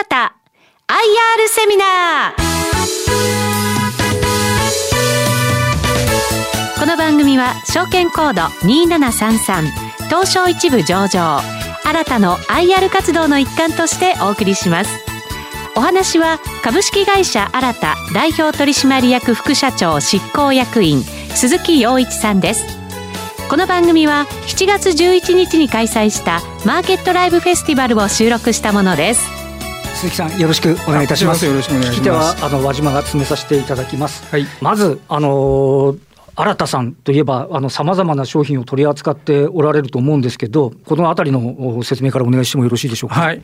新た IR セミナー。この番組は証券コード2733東証一部上場新たの IR 活動の一環としてお送りします。お話は株式会社新た代表取締役副社長執行役員鈴木陽一さんです。この番組は7月11日に開催したマーケットライブフェスティバルを収録したものです。鈴木さんよろしくお願いいたします。よろしくお願いします。あの輪島が詰めさせていただきます、はい。まずあの新田さんといえばさまざまな商品を取り扱っておられると思うんですけどこのあたりのお説明からお願いしてもよろしいでしょうか？はい、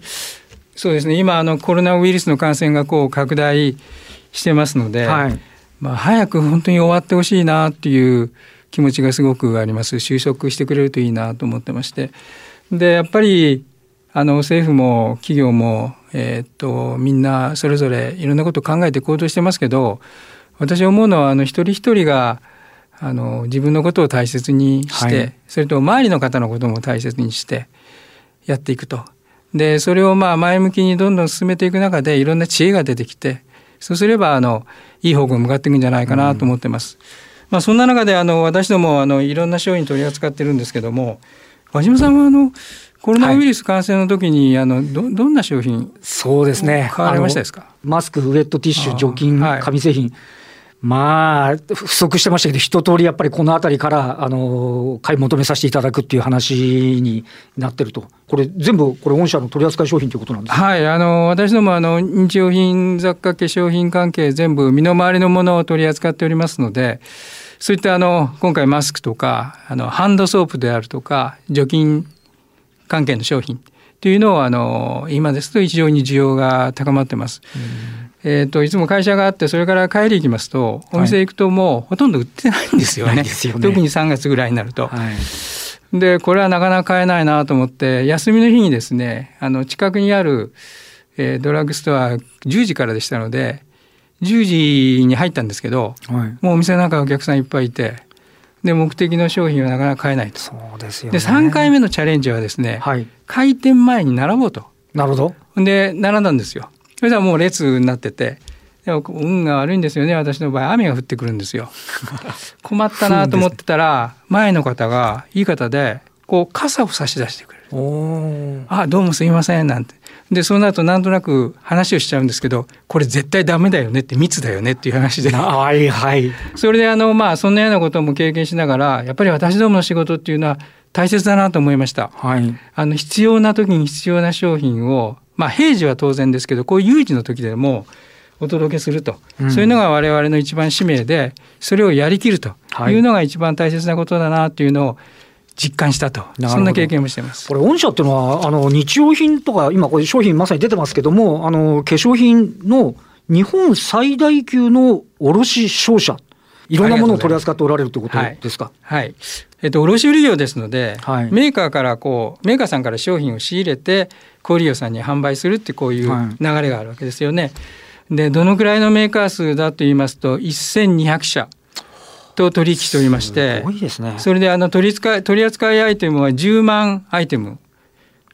そうですね。今あのコロナウイルスの感染がこう拡大してますので、はい。まあ早く本当に終わってほしいなっていう気持ちがすごくあります。収束してくれるといいなと思ってまして、でやっぱりあの政府も企業もえーっとみんなそれぞれいろんなことを考えて行動してますけど、私思うのはあの一人一人があの自分のことを大切にして、はいそれと周りの方のことも大切にしてやっていくと。でそれをまあ前向きにどんどん進めていく中でいろんな知恵が出てきてそうすればあのいい方向に向かっていくんじゃないかなと思ってます。まあ、そんな中であの私どもあのいろんな商品取り扱ってるんですけども和島さんはあのコロナウイルス感染の時に、あのどどんな商品そうですね。買われましたですか？マスク、ウェットティッシュ、除菌、はい紙製品。まあ、不足してましたけど、一通りやっぱりこのあたりから、あの、買い求めさせていただくっていう話になってると。これ全部、これ御社の取り扱い商品ということなんですか？はい、あの私どもあの日用品雑貨化粧品関係全部身の回りのものを取り扱っておりますのでそういったあの今回マスクとかあのハンドソープであるとか除菌関係の商品というのをあの今ですと非常に需要が高まってます。えー、といつも会社があってそれから帰り行きますとお店行くともうほとんど売ってないんですよね,、ないですよね特に3月ぐらいになると。はい。でこれはなかなか買えないなと思って休みの日にですねあの近くにある、えードラッグストア10時からでしたので10時に入ったんですけどはい。もうお店の中お客さんいっぱいいてで目的の商品はなかなか買えないと。そうですよね。で3回目のチャレンジはですね、はい。開店前に並ぼうと。なるほど。で並んだんですよ。それではもう列になっててでも運が悪いんですよね私の場合雨が降ってくるんですよ。困ったなと思ってたら前の方がいい方でこう傘を差し出してくれる。あどうもすいませんなんて。でその後なんとなく話をしちゃうんですけどこれ絶対ダメだよねって密だよねっていう話ではいはい。それであのまあそんなようなことも経験しながらやっぱり私どもの仕事っていうのは大切だなと思いました。はい。あの必要な時に必要な商品をまあ平時は当然ですけどこういう有事の時でもお届けすると、うんそういうのが我々の一番使命でそれをやりきるというのが一番大切なことだなというのを実感したとそんな経験もしてます。これ、御社っていうのは、あの日用品とか、今、これ、商品まさに出てますけども、あの化粧品の日本最大級の卸商社、いろんなものを取り扱っておられるということですか？はい。えっと、卸売業ですので、はいメーカーからこう、メーカーさんから商品を仕入れて、小売業さんに販売するってこういうはい流れがあるわけですよね。で、どのくらいのメーカー数だと言いますと、1200社と取引しておりましてす、ごいですね。それであの取り扱い取り扱いアイテムは10万アイテム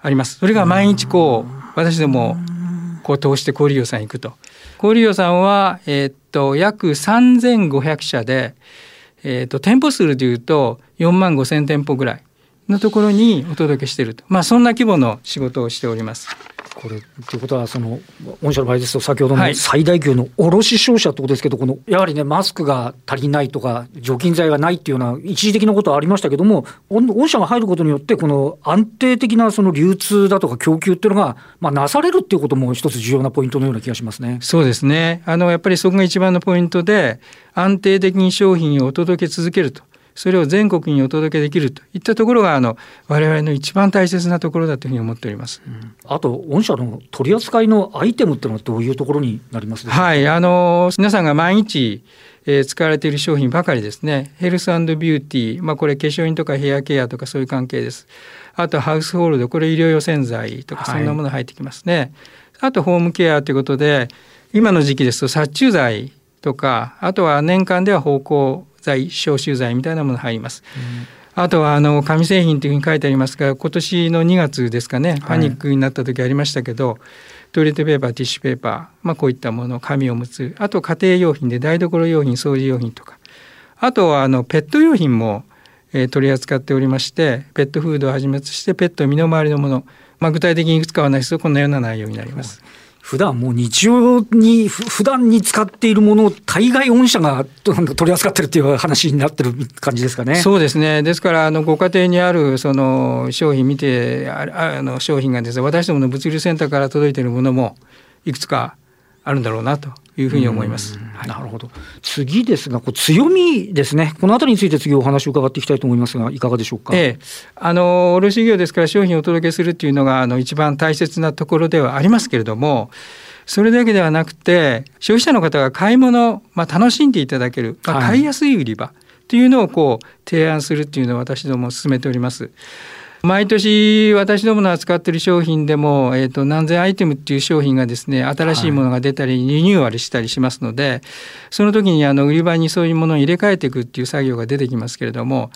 あります。それが毎日こう私どもこう通して小売業さんに行くと。小売業さんはえーっと約3500社でえーっと店舗数でいうと4万5千店舗ぐらいのところにお届けしていると。まあそんな規模の仕事をしております。これということは、その御社の場合ですと、先ほどはいの最大級の卸商社ってことですけど、このやはりね、マスクが足りないとか、除菌剤がないっていうような一時的なことはありましたけども、御御社が入ることによって、この安定的なその流通だとか供給っていうのが、まあ、なされるっていうことも一つ重要なポイントのような気がしますね。そうですね。あのやっぱりそこが一番のポイントで安定的に商品をお届け続けると。それを全国にお届けできるといったところがあの我々の一番大切なところだというふうに思っております。あと、御社の取り扱いのアイテムっていうのはどういうところになりますでしょうか？はい、あの皆さんが毎日、えー使われている商品ばかりですね。ヘルスビューティー、まあこれ化粧品とかヘアケアとかそういう関係です。あとハウスホールド、これ医療用洗剤とかはいそんなもの入ってきますね。あとホームケアということで、今の時期ですと殺虫剤とか、あとは年間では芳香剤、消臭剤みたいなもの入ります。あとはあの紙製品というふうに書いてありますが今年の2月ですかねパニックになった時ありましたけど、はい、トイレットペーパーティッシュペーパー、まあ、こういったもの紙おむつあと家庭用品で台所用品掃除用品とかあとはあのペット用品も、えー、取り扱っておりましてペットフードをはじめとしてペット身の回りのもの、まあ、具体的にいくつかはないですとこんなような内容になります。普段もう日常に普段に使っているものを大概御社が取り扱ってるっていう話になってる感じですかね。そうですね。ですからあのご家庭にあるその商品見てあの商品がですね私どもの物流センターから届いているものもいくつかあるんだろうなというふうに思います。はい、なるほど。次ですが、こう強みですね。このあたりについて次お話を伺っていきたいと思いますが、いかがでしょうか？ええ、あの卸業ですから商品をお届けするっていうのがあの一番大切なところではありますけれども。それだけではなくて消費者の方が買い物、まあ、楽しんでいただける、まあ、買いやすい売り場というのをこう提案するっていうのを私ども進めております。毎年私どもの扱っている商品でも、えー、と何千アイテムっていう商品がですね新しいものが出たりリニューアルしたりしますので、はい、その時にあの売り場にそういうものを入れ替えていくっていう作業が出てきますけれども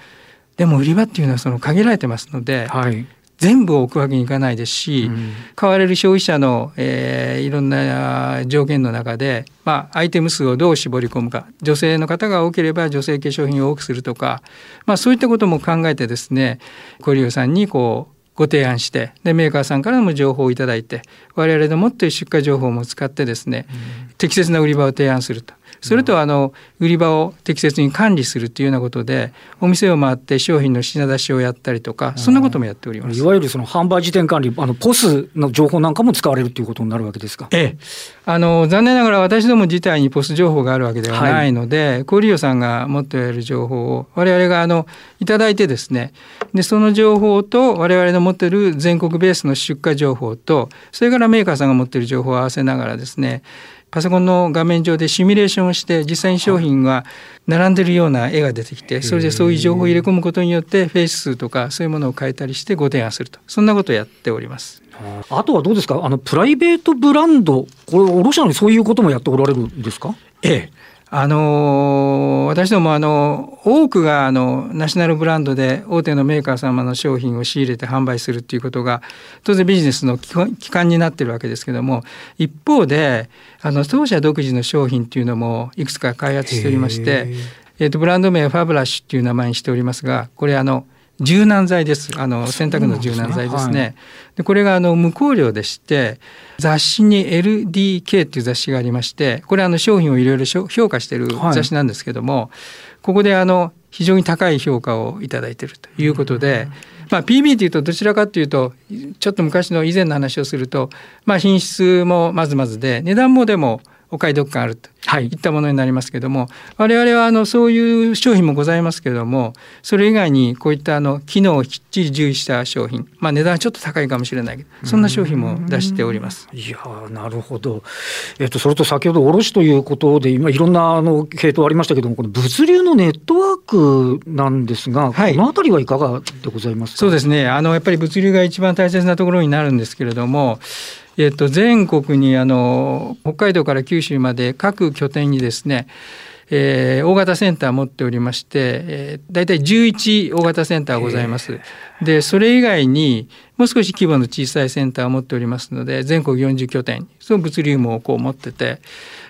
でも売り場っていうのはその限られてますので、はい、全部を置くわけにいかないですし、うん、買われる消費者の、えー、いろんな条件の中で、まあ、アイテム数をどう絞り込むか女性の方が多ければ女性化粧品を多くするとか、まあ、そういったことも考えてですねコリオさんにこうご提案してでメーカーさんからも情報をいただいて我々の持っている出荷情報も使ってですね、うん、適切な売り場を提案するとそれとあの売り場を適切に管理するというようなことでお店を回って商品の品出しをやったりとかそんなこともやっております。いわゆるその販売時点管理あのポスの情報なんかも使われるということになるわけですか、ええ、あの残念ながら私ども自体にポス情報があるわけではないので、はい、小売業さんが持っている情報を我々があのいただいてですねでその情報と我々の持っている全国ベースの出荷情報とそれからメーカーさんが持っている情報を合わせながらですねパソコンの画面上でシミュレーションをして実際に商品が並んでるような絵が出てきてそれでそういう情報を入れ込むことによってフェイス数とかそういうものを変えたりしてご提案すると。そんなことをやっております。あとはどうですか？あのプライベートブランドこれ卸者にそういうこともやっておられるんですか？ええあの私どもあの多くがあのナショナルブランドで大手のメーカー様の商品を仕入れて販売するっていうことが当然ビジネスの基幹になってるわけですけども一方であの当社独自の商品っていうのもいくつか開発しておりまして、えー、とブランド名はファブラッシュっていう名前にしておりますがこれあの柔軟剤です。あの洗濯の柔軟剤ですね。で、ねはい、これがあの無香料でして雑誌に LDK っていう雑誌がありまして、これあの商品をいろいろ評価している雑誌なんですけども、はい、ここであの非常に高い評価をいただいているということで、まあ PB というとどちらかというとちょっと昔の以前の話をすると、まあ品質もまずまずで値段もでもお買い得感あるとい。ったものになりますけれども、はい、我々はあのそういう商品もございますけれどもそれ以外にこういったあの機能をきっちり重視した商品、まあ、値段はちょっと高いかもしれないけどそんな商品も出しております。いやなるほど、えっと、それと先ほど卸ということで今いろんなあの系統ありましたけどもこの物流のネットワークなんですが、はい、この辺りはいかがでございますか？そうですね。あのやっぱり物流が一番大切なところになるんですけれどもえっと、全国にあの北海道から九州まで各拠点にですねえー、大型センター持っておりまして、えー、大体11大型センターございます。でそれ以外にもう少し規模の小さいセンターを持っておりますので全国40拠点その物流網をこう持ってて、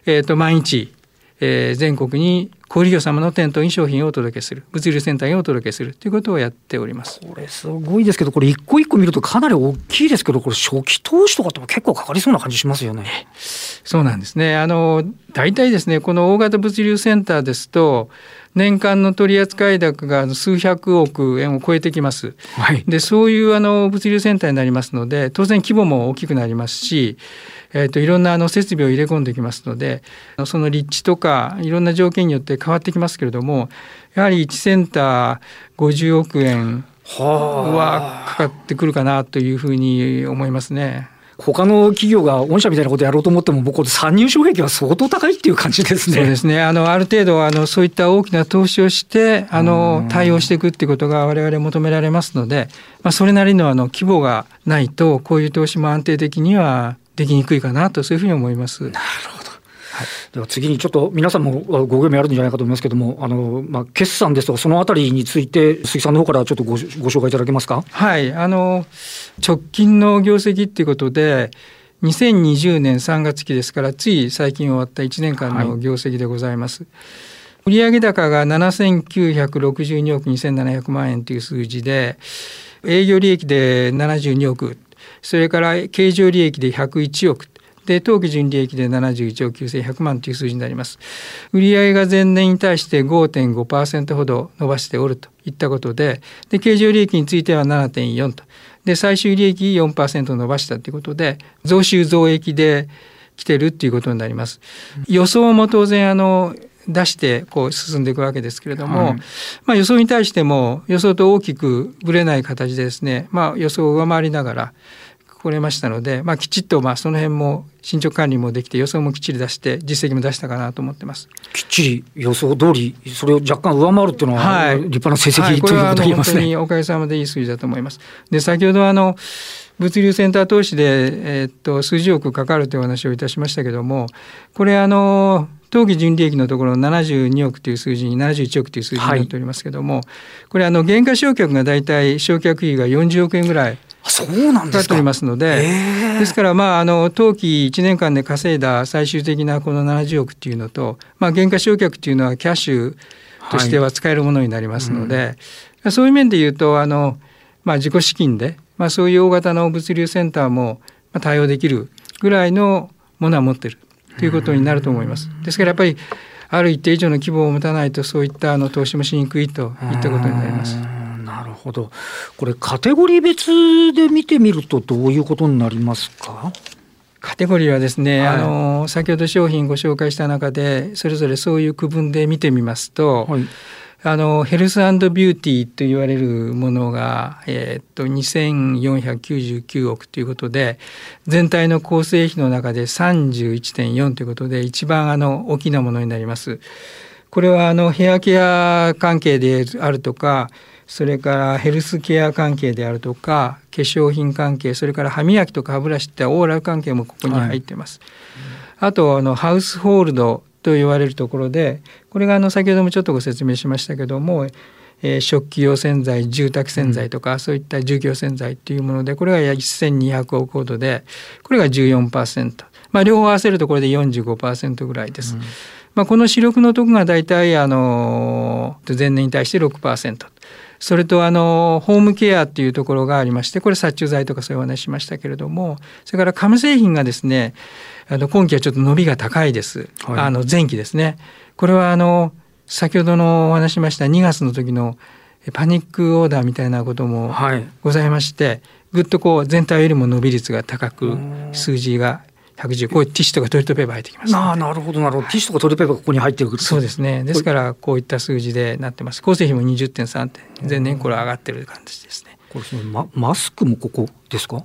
えー、と毎日えー、全国に小売業様の店頭に商品をお届けする物流センターにお届けするということをやっておりますこれすごいですけどこれ一個一個見るとかなり大きいですけどこれ初期投資とかっても結構かかりそうな感じしますよね。そうなんですねあの大体ですねこの大型物流センターですと年間の取扱高が数百億円を超えてきます。はい、でそういうあの物流センターになりますので当然規模も大きくなりますしえーと、いろんなあの設備を入れ込んできますのでその立地とかいろんな条件によって変わってきますけれどもやはり1センター50億円はかかってくるかなというふうに思いますね。他の企業が御社みたいなことやろうと思っても、僕、参入障壁は相当高いっていう感じですね。そうですね。あの、ある程度、あの、そういった大きな投資をして、あの、対応していくっていうことが我々求められますので、まあ、それなりのあの、規模がないと、こういう投資も安定的にはできにくいかなとそういうふうに思います。なるほど。では次にちょっと皆さんもご興味あるんじゃないかと思いますけども、あのまあ、決算ですとか、そのあたりについて、鈴木さんの方からちょっとごご紹介いただけますか？はいあの直近の業績っていうことで、2020年3月期ですから、つい最近終わった1年間の業績でございます。はい、売上高が7962億2700万円という数字で、営業利益で72億、それから経常利益で101億。で当期純利益で71億9100万という数字になります。売上が前年に対して5.5%ほど伸ばしておるといったことでで経常利益については7.4とで最終利益4%伸ばしたということで増収増益で来てるっていうことになります。予想も当然あの出してこう進んでいくわけですけれども、はい、まあ、予想に対しても予想と大きくぶれない形でですね、まあ、予想を上回りながら来れましたので、まあ、きちっとまあその辺も進捗管理もできて予想もきっちり出して実績も出したかなと思ってますきっちり予想通りそれを若干上回るっていうのは、はい、立派な成績、はい、ということ言いますね。本当におかげさまでいい数字だと思います。で先ほどあの物流センター投資で、えー、っと数十億かかるという話をいたしましたけどもこれあの当期純利益のところ72億という数字に71億という数字になっておりますけども、はい、これあの原価償却が大体償却費が40億円ぐらいそうなんですか。おりますので、ですからまああの当期1年間で稼いだ最終的なこの70億っていうのと、まあ原価償却っていうのはキャッシュとしては使えるものになりますので、はいうん、そういう面で言うとあのまあ自己資金でまあそういう大型の物流センターも対応できるぐらいのものは持ってるということになると思います。ですからやっぱりある一定以上の規模を持たないとそういったあの投資もしにくいといったことになります。ほど。これカテゴリー別で見てみるとどういうことになりますか？カテゴリーはですね、はい、あの先ほど商品ご紹介した中でそれぞれそういう区分で見てみますと、はい、あのヘルスビューティーと言われるものが、えー、っと2499億ということで全体の構成比の中で31.4ということで一番あの大きなものになります。これはあのヘアケア関係であるとかそれからヘルスケア関係であるとか化粧品関係それから歯磨きとか歯ブラシってオーラル関係もここに入ってます。はい、あとあのハウスホールドと言われるところでこれがあの先ほどもちょっとご説明しましたけども、えー、食器用洗剤住宅洗剤とか、うん、そういった住居洗剤っていうものでこれが1200億ほどでこれが14%、まあ、両方合わせるところで45%ぐらいです。うんまあ、この主力のとこが大体あの前年に対して6%。それとあのホームケアっていうところがありましてこれ殺虫剤とかそういうお話しましたけれどもそれからカム製品がですねあの今期はちょっと伸びが高いです、はい、あの前期ですね。これはあの先ほどのお話しました2月の時のパニックオーダーみたいなこともございまして、はい、ぐっとこう全体よりも伸び率が高く数字が110こういうティッシュとかトイレットペーパー入ってきます、ね、あなるほどなるほど、ティッシュとかトイレットペーパーここに入ってくるそうですね。ですからこういった数字でなってます。構成費も20.3点前年これ上がってる感じですね。これそのママスクもここですか？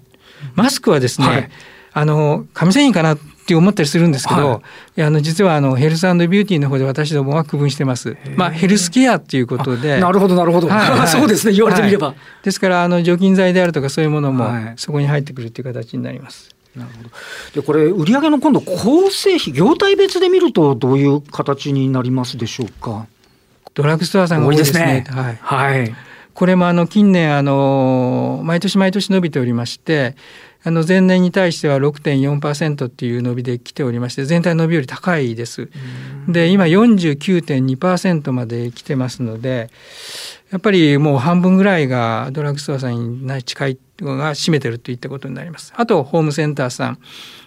マスクはですね、はい、あの紙繊維かなって思ったりするんですけど、はい、あの実はあのヘルスビューティーの方で私どもは区分してます。まあヘルスケアっていうことで。なるほどなるほど。はい。はい、そうですね言われてみれば。ですからあの除菌剤であるとかそういうものもそこに入ってくるっていう形になります。なるほどでこれ、売上の今度、構成費、業態別で見ると、どういう形になりますでしょうか？ドラッグストアさんが多いですね。すねはい、はいこれもあの近年あの毎年毎年伸びておりましてあの前年に対しては6.4%っていう伸びで来ておりまして全体の伸びより高いです。で今49.2%まで来てますのでやっぱりもう半分ぐらいがドラッグストアさんに近いが占めてるといったことになります。あとホームセンターさん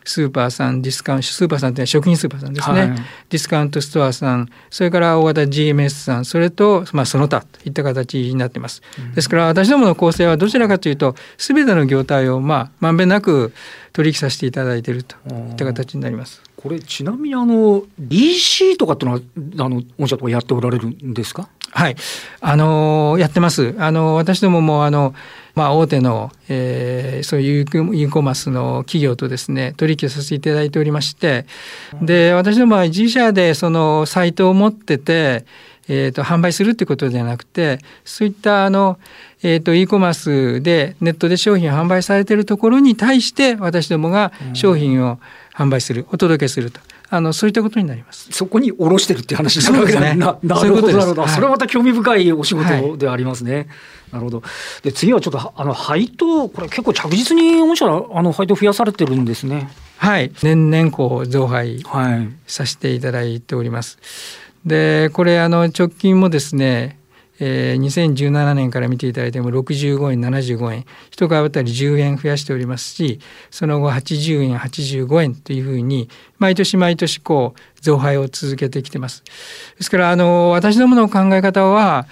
スーパーさんディスカウントスーパーさんっていうのは食品スーパーさんですね、はい、ディスカウントストアさんそれから大型 GMS さんそれと、まあ、その他といった形になってます。ですから私どもの構成はどちらかというと全ての業態をまあまんべんなく取引させていただいているといった形になります。これちなみにあの DC とかっていうのはあの御社とかやっておられるんですか？はい、あのやってます。あの私どももあのまあ大手の、えー、そういう e コマースの企業とですね取引させていただいておりまして、で私どもは自社でそのサイトを持ってて。えーと、販売するってことではなくてそういったあの、えーと、e コマースでネットで商品を販売されているところに対して私どもが商品を販売する、お届けするとあのそういったことになりますそこに下ろしてるっていう話になるわけだね。な なるほど、なるほど、はい、それはまた興味深いお仕事でありますね。はい、なるほど。で、次はちょっと、あの、配当、これ結構着実に御社、あの、配当増やされてるんですね。はい。年々、こう、増配させていただいております。で、これ、あの、直近もですね、えー、2017年から見ていただいても65円75円1株当たり10円増やしておりますしその後80円85円というふうに毎年毎年こう増配を続けてきてます。ですからあの私どもの考え方は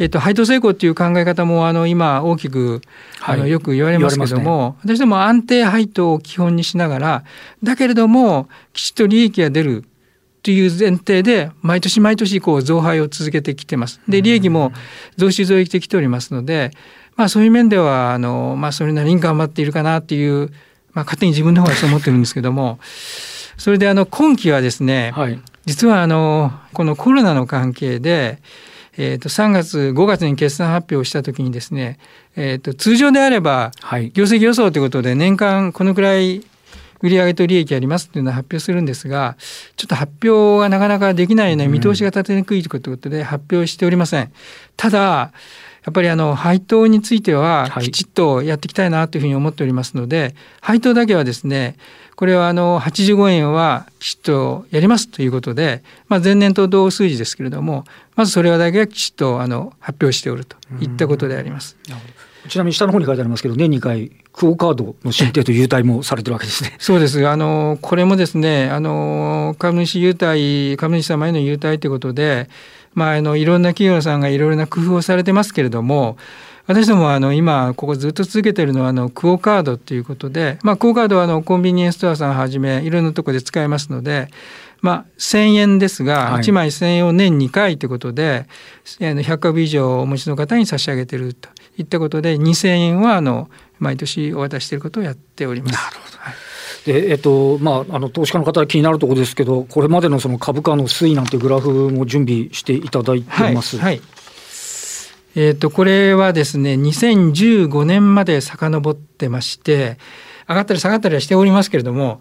えっと、配当成功っていう考え方もあの今大きくあのよく言われますけども、ね、私ども安定配当を基本にしながらだけれどもきちっと利益が出るという前提で毎年毎年こう増配を続けてきてます。で利益も増収増益できておりますので、まあ、そういう面ではあの、まあ、それなりに頑張っているかなっていう、まあ、勝手に自分の方はそう思ってるんですけどもそれであの今期はですね、はい、実はあのこのコロナの関係でえー、と3月5月に決算発表した時にですね、えー、と通常であれば業績予想ということで年間このくらい売上と利益ありますっていうのを発表するんですがちょっと発表がなかなかできないね見通しが立てにくいということで発表しておりません。ただやっぱりあの配当についてはきちっとやっていきたいなというふうに思っておりますので、はい、配当だけはですねこれはあの85円はきちっとやりますということで、まあ、前年と同数字ですけれどもまずそれはだけはきちっとあの発表しておるといったことであります。なるほどちなみに下の方に書いてありますけど、年2回、クオカードの申請と優待もされてるわけですね。そうです。あの、これもですね、あの、株主優待、株主様への優待ということで、まあ、あの、いろんな企業さんがいろいろな工夫をされてますけれども、私どもはあの今ここずっと続けているのはあのクオカードということで、まあ、クオカードはあのコンビニエンスストアさんはじめいろんなところで使えますので、まあ、1,000円ですが、1枚1,000円を年2回ということで100株以上お持ちの方に差し上げているといったことで2,000円はあの毎年お渡ししていることをやっております。なるほど、はいでえっとまあ、あの投資家の方気になるところですけど、これまでのその株価の推移なんてグラフも準備していただいてます。はい、はい、えーと、これはですね2015年まで遡ってまして上がったり下がったりはしておりますけれども、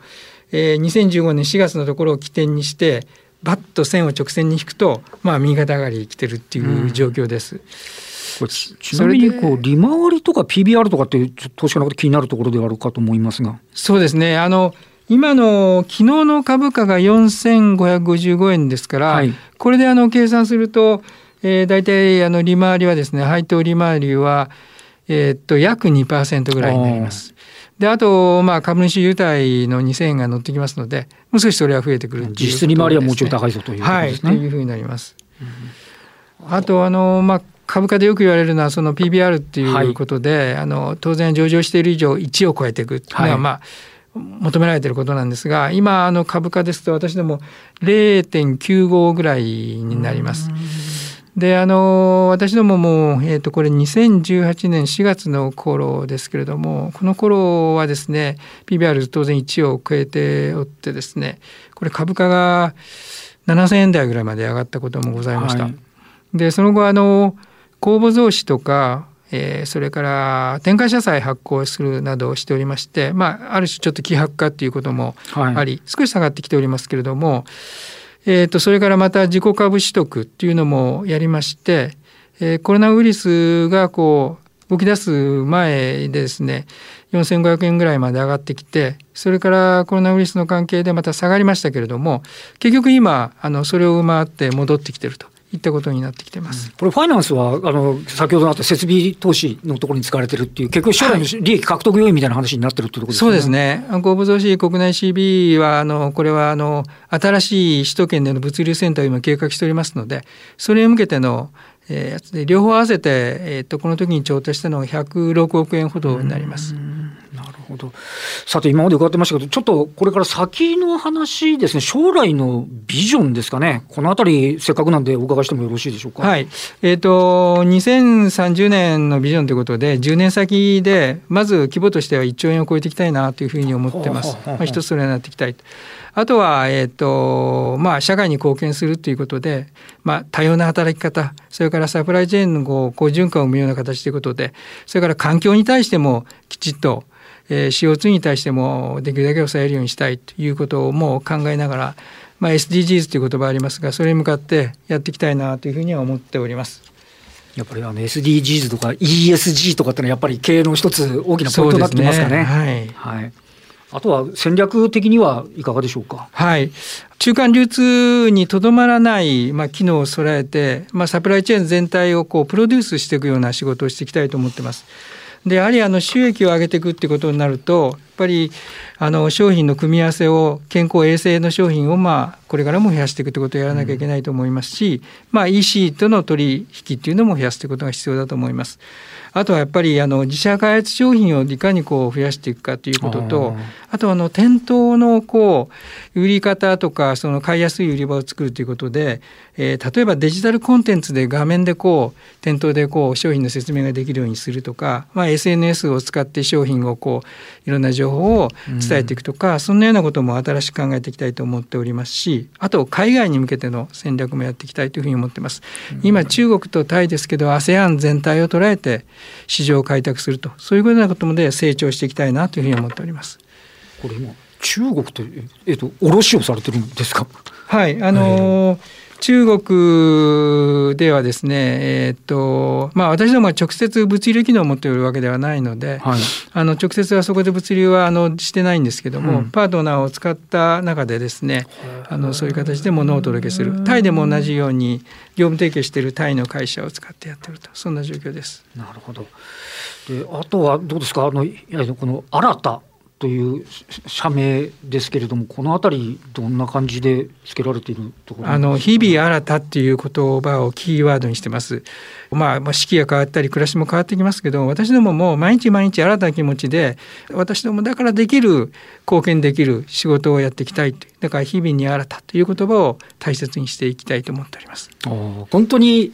えー、2015年4月のところを起点にしてバッと線を直線に引くと、まあ、右肩上がり来てるっていう状況です。うんちなみにこう利回りとか PBR とかって投資家の方気になるところではあるかと思いますが。そうですね。あの今の昨日の株価が4555円ですから、はい、これであの計算すると、えー、大体あの利回りはですね配当利回りは、えー、っと約2%ぐらいになります。であと、まあ、株主優待の2000円が乗ってきますのでもう少しそれは増えてくる、ね、実質利回りはもうちょい高いぞということですね。はい、というふうになります。うん、あとあの、まあ株価でよく言われるのはその PBR っていうことで、はい、あの当然上場している以上1を超えていくっていうのは、まあ求められていることなんですが今あの株価ですと私ども0.95ぐらいになります。であの私どもも、えー、とこれ2018年4月の頃ですけれどもこの頃はですね PBR 当然1を超えておってですねこれ株価が7,000円台ぐらいまで上がったこともございました。はい、でその後あの公募増資とか、えー、それから展開社債発行するなどをしておりまして、まあ、ある種ちょっと希薄化ということもあり、はい、少し下がってきておりますけれども、えー、とそれからまた自己株取得っていうのもやりまして、えー、コロナウイルスがこう動き出す前でですね4500円ぐらいまで上がってきてそれからコロナウイルスの関係でまた下がりましたけれども結局今あのそれを上回って戻ってきてるといったことになってきてます。これファイナンスはあの先ほどあった設備投資のところに使われてるっていう結局将来の利益獲得要因みたいな話になってるってことですね。そうですね。公募増資国内 CB はあのこれはあの新しい首都圏での物流センターを今計画しておりますので、それに向けてのえー、やつで両方合わせて、えーと、この時に調達したのが106億円ほどになります。なるほど。さて今まで伺ってましたけどちょっとこれから先の話ですね。将来のビジョンですかね。この辺りせっかくなんでお伺いしてもよろしいでしょうか。はい。えーと、2030年のビジョンということで10年先でまず規模としては1兆円を超えていきたいなというふうに思ってます。まあ、一つそれになっていきたいあとは、えーとまあ、社会に貢献するということで、まあ、多様な働き方それからサプライチェーンのこう好循環を生むような形ということでそれから環境に対してもきちっとえー、CO2 に対してもできるだけ抑えるようにしたいということをも考えながら、まあ、SDGs という言葉ありますがそれに向かってやっていきたいなというふうには思っております。やっぱりあの SDGs とか ESG とかってのはやっぱり経営の一つ大きなポイントになってますかね。ねはい、はいあとは戦略的にはいかがでしょうか？はい。中間流通にとどまらない、まあ、機能を備えて、まあ、サプライチェーン全体をこうプロデュースしていくような仕事をしていきたいと思ってます。でやはりあの収益を上げていくってことになるとやっぱりあの商品の組み合わせを健康衛生の商品をまあこれからも増やしていくということをやらなきゃいけないと思いますし、まあ、EC との取引っていうのも増やすということが必要だと思います。あとはやっぱりあの自社開発商品をいかにこう増やしていくかということとあとあの店頭のこう売り方とかその買いやすい売り場を作るということで、えー、例えばデジタルコンテンツで画面でこう店頭でこう商品の説明ができるようにするとか、まあ、SNS を使って商品をこういろんな情報を伝えていくとか、うん、そんなようなことも新しく考えていきたいと思っておりますしあと海外に向けての戦略もやっていきたいというふうに思ってます。今中国とタイですけど ASEAN 全体を捉えて市場を開拓するとそういうようなことで成長していきたいなというふうに思っております。これ今中国とえっと卸をされてるんですか？はいあのー中国ではですね、えー、っとまあ、私どもは直接物流機能を持っているわけではないので、はい、あの直接はそこで物流はあのしてないんですけども、うん、パートナーを使った中でですねあのそういう形で物をお届けする。タイでも同じように業務提携しているタイの会社を使ってやってると。そんな状況です。なるほど。であとはどうですか？あのこの新たという社名ですけれどもこの辺りどんな感じで付けられているところあの日々新たっていう言葉をキーワードにしてます。まあ、まあ四季が変わったり暮らしも変わってきますけど私どもも毎日毎日新たな気持ちで私どもだからできる貢献できる仕事をやっていきたいだから日々に新たという言葉を大切にしていきたいと思っております。本当に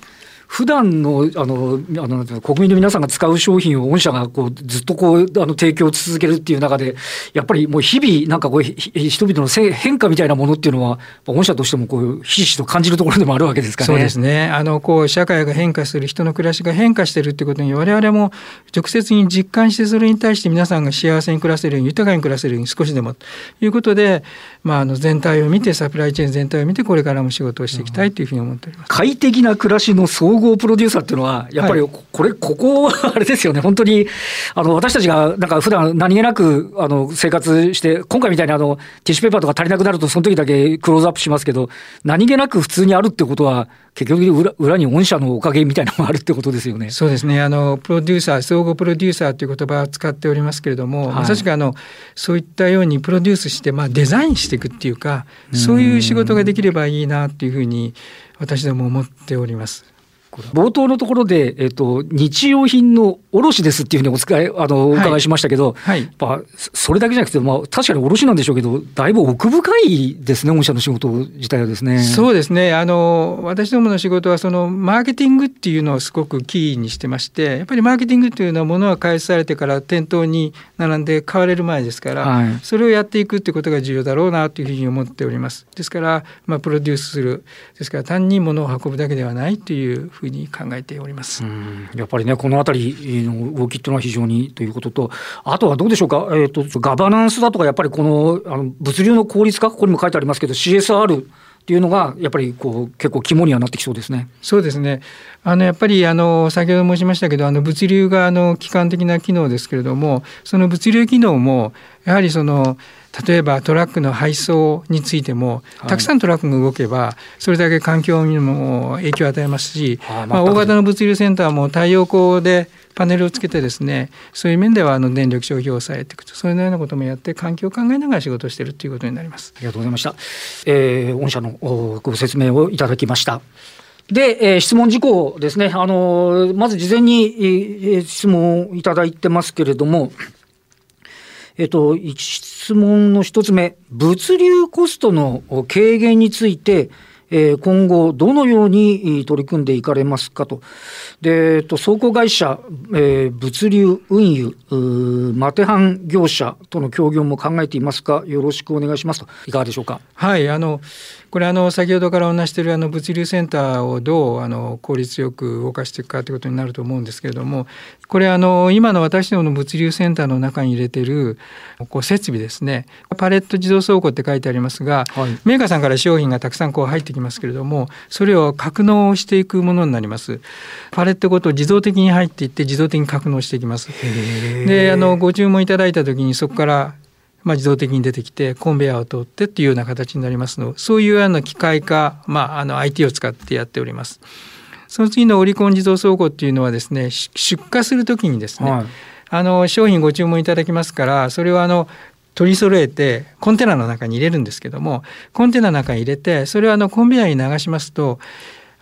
普段のあのあの国民の皆さんが使う商品を御社がこうずっとこうあの提供を続けるっていう中で、やっぱりもう日々、なんかこう人々の変化みたいなものっていうのは、御社としてもこうひしひしと感じるところでもあるわけですかね。そうですねあのこう社会が変化する、人の暮らしが変化してるってことに、我々も直接に実感して、それに対して皆さんが幸せに暮らせるように、豊かに暮らせるように少しでもということで、まあ、あの全体を見て、サプライチェーン全体を見て、これからも仕事をしていきたいというふうに思っております。快適な暮らしの総合プロデューサーっていうのは、やっぱりこれ、ここ、あれですよね、本当に、あの、私たちがなんか普段何気なく、あの、生活して、今回みたいにあの、ティッシュペーパーとか足りなくなると、その時だけクローズアップしますけど、何気なく普通にあるってことは、結局裏、裏に御社のおかげみたいなのがあるってことですよね。そうですね。あの、プロデューサー、総合プロデューサーという言葉を使っておりますけれども、はい、まさしくあの、そういったようにプロデュースして、まあ、デザインしていくっていうか、そういう仕事ができればいいなっていうふうに、私ども思っております。冒頭のところで、えっ、ー、と、日用品の卸ですっていうふうにお使い、あの、お伺いしましたけど、はい、はい、それだけじゃなくて、まあ、確かに卸なんでしょうけど、だいぶ奥深いですね、御社の仕事自体はですね。そうですね。あの、私どもの仕事は、その、マーケティングっていうのをすごくキーにしてまして、やっぱりマーケティングっていうのは、ものが開発されてから店頭に並んで買われる前ですから、はい、それをやっていくっていうことが重要だろうなというふうに思っております。ですから、まあ、プロデュースする。ですから、単に物を運ぶだけではないというふうに考えております。やっぱりね、このあたりの動きっていうのは非常にということと、あとはどうでしょうか、えーと、ガバナンスだとか、やっぱりこのあの物流の効率化、ここにも書いてありますけど、CSR っていうのが、やっぱりこう結構肝にはなってきそうですね。そうですね。あのやっぱりあの先ほど申しましたけど、あの物流があの基幹的な機能ですけれども、その物流機能もやはりその例えばトラックの配送についても、たくさんトラックが動けばそれだけ環境にも影響を与えますし、まあ、大型の物流センターも太陽光でパネルをつけてですねそういう面ではあの電力消費を抑えていくと。そういうようなこともやって環境を考えながら仕事をしているということになります。ありがとうございました、えー、御社のご説明をいただきました。で、えー、質問事項ですね。あのまず事前に、えー、質問をいただいてますけれどもえっと、質問の一つ目、物流コストの軽減について、えー、今後どのように取り組んでいかれますかと。で、えっと、倉庫会社、えー、物流、運輸、マテハン業者との協業も考えていますか、よろしくお願いしますと。いかがでしょうか？はい、あの、これあの先ほどからお話しているあの物流センターをどうあの効率よく動かしていくかということになると思うんですけれどもこれあの今の私どもの物流センターの中に入れてるこう設備ですねパレット自動倉庫って書いてありますが、はい、メーカーさんから商品がたくさんこう入ってきますけれどもそれを格納していくものになります。パレットごと自動的に入っていって自動的に格納していきます。であのご注文いただいた時にそこからまあ、自動的に出てきてコンベヤーを通ってっていうような形になりますの。そういうような機械化、まあ、あの IT を使ってやっております。その次のオリコン自動倉庫っていうのはですね出荷するときにですね、はい、あの商品ご注文いただきますからそれはあの取り揃えてコンテナの中に入れるんですけどもコンテナの中に入れてそれをあのコンベヤーに流しますと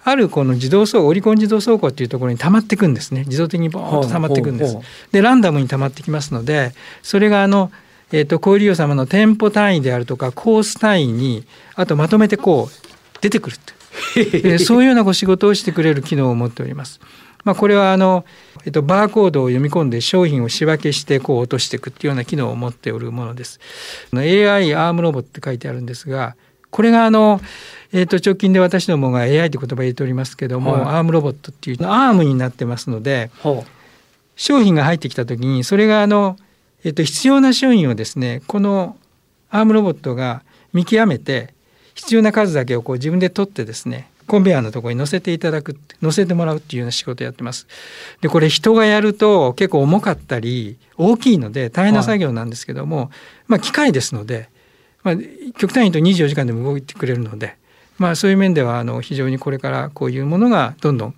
あるこの自動倉庫オリコン自動倉庫っていうところに溜まっていくんですね自動的にボーンと溜まっていくんです。でランダムに溜まってきますのでそれがあのえーと、小売業様の店舗単位であるとかコース単位にあとまとめてこう出てくると そういうようなご仕事をしてくれる機能を持っております。まあ、これはあの、えっと、バーコードを読み込んで商品を仕分けしてこう落としていくっていうような機能を持っておるものです。AI アームロボって書いてあるんですがこれがあの、えー、と直近で私どもが AI って言葉を入れておりますけども、はい、アームロボットっていうアームになってますので、はあ、商品が入ってきた時にそれがあのえっと、必要な商品をですねこのアームロボットが見極めて必要な数だけをこう自分で取ってですねコンベヤーのところに乗せていただく乗せてもらうっていうような仕事をやってます。でこれ人がやると結構重かったり大きいので大変な作業なんですけども、はい、まあ機械ですので、まあ、極端に言うと24時間でも動いてくれるので、まあ、そういう面ではあの非常にこれからこういうものがどんどん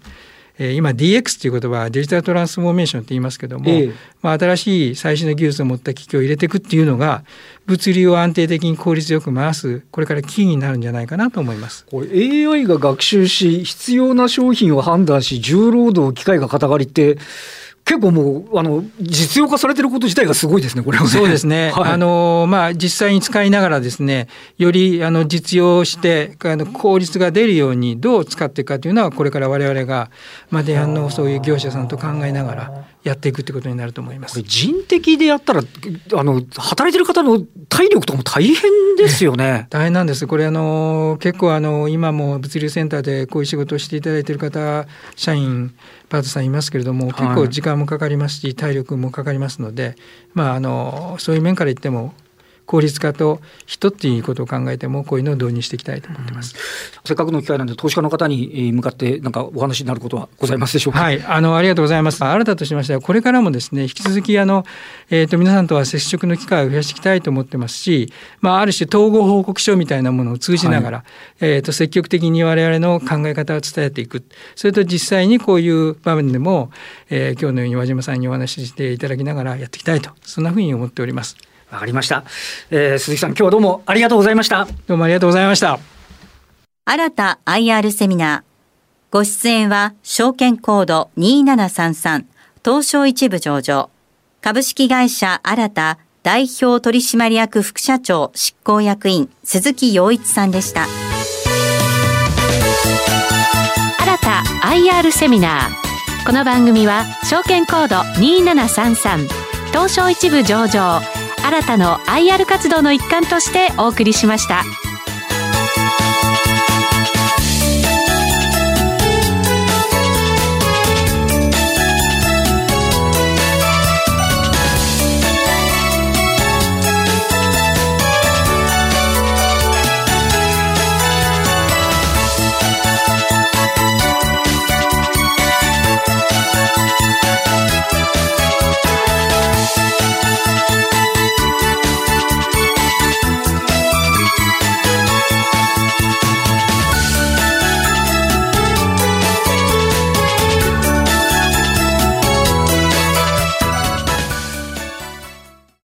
え今 DX という言葉はデジタルトランスフォーメーションって言いますけども、えー、まあ、新しい最新の技術を持った機器を入れていくっていうのが物流を安定的に効率よく回すこれからキーになるんじゃないかなと思います。これ AI が学習し必要な商品を判断し重労働機械が肩代わりって結構もう、あの、実用化されてること自体がすごいですね、これは、ね、そうですね。はい、あの、まあ、実際に使いながらですね、より、あの、実用して、あの、効率が出るようにどう使っていくかというのは、これから我々が、まあ、電販のそういう業者さんと考えながら、やっていくってことになると思います。人的でやったら、あの、働いてる方の体力とかも大変ですよね。大変なんです。これ、あの、結構、あの、今も物流センターでこういう仕事をしていただいている方、社員、パートさんいますけれども、結構時間もかかりますし、体力もかかりますので、まあ、あの、そういう面から言っても、効率化と人っていうことを考えてもこういうのを導入していきたいと思ってます、うん、せっかくの機会なんで投資家の方に向かってなんかお話になることはございますでしょうか？はい。あのありがとうございます。新たとしましてはこれからもですね引き続きあの、えーと、皆さんとは接触の機会を増やしていきたいと思ってますし、まあ、ある種統合報告書みたいなものを通じながら、はい、えーと、積極的に我々の考え方を伝えていく。それと実際にこういう場面でも、えー、今日のように和島さんにお話ししていただきながらやっていきたいとそんなふうに思っております。わかりました、えー、鈴木さん今日はどうもありがとうございました。どうもありがとうございました。新た IR セミナー。ご出演は証券コード2733東証一部上場。株式会社新た代表取締役副社長執行役員鈴木陽一さんでした。新た IR セミナー。この番組は証券コード2733東証一部上場新たの IR 活動の一環としてお送りしました。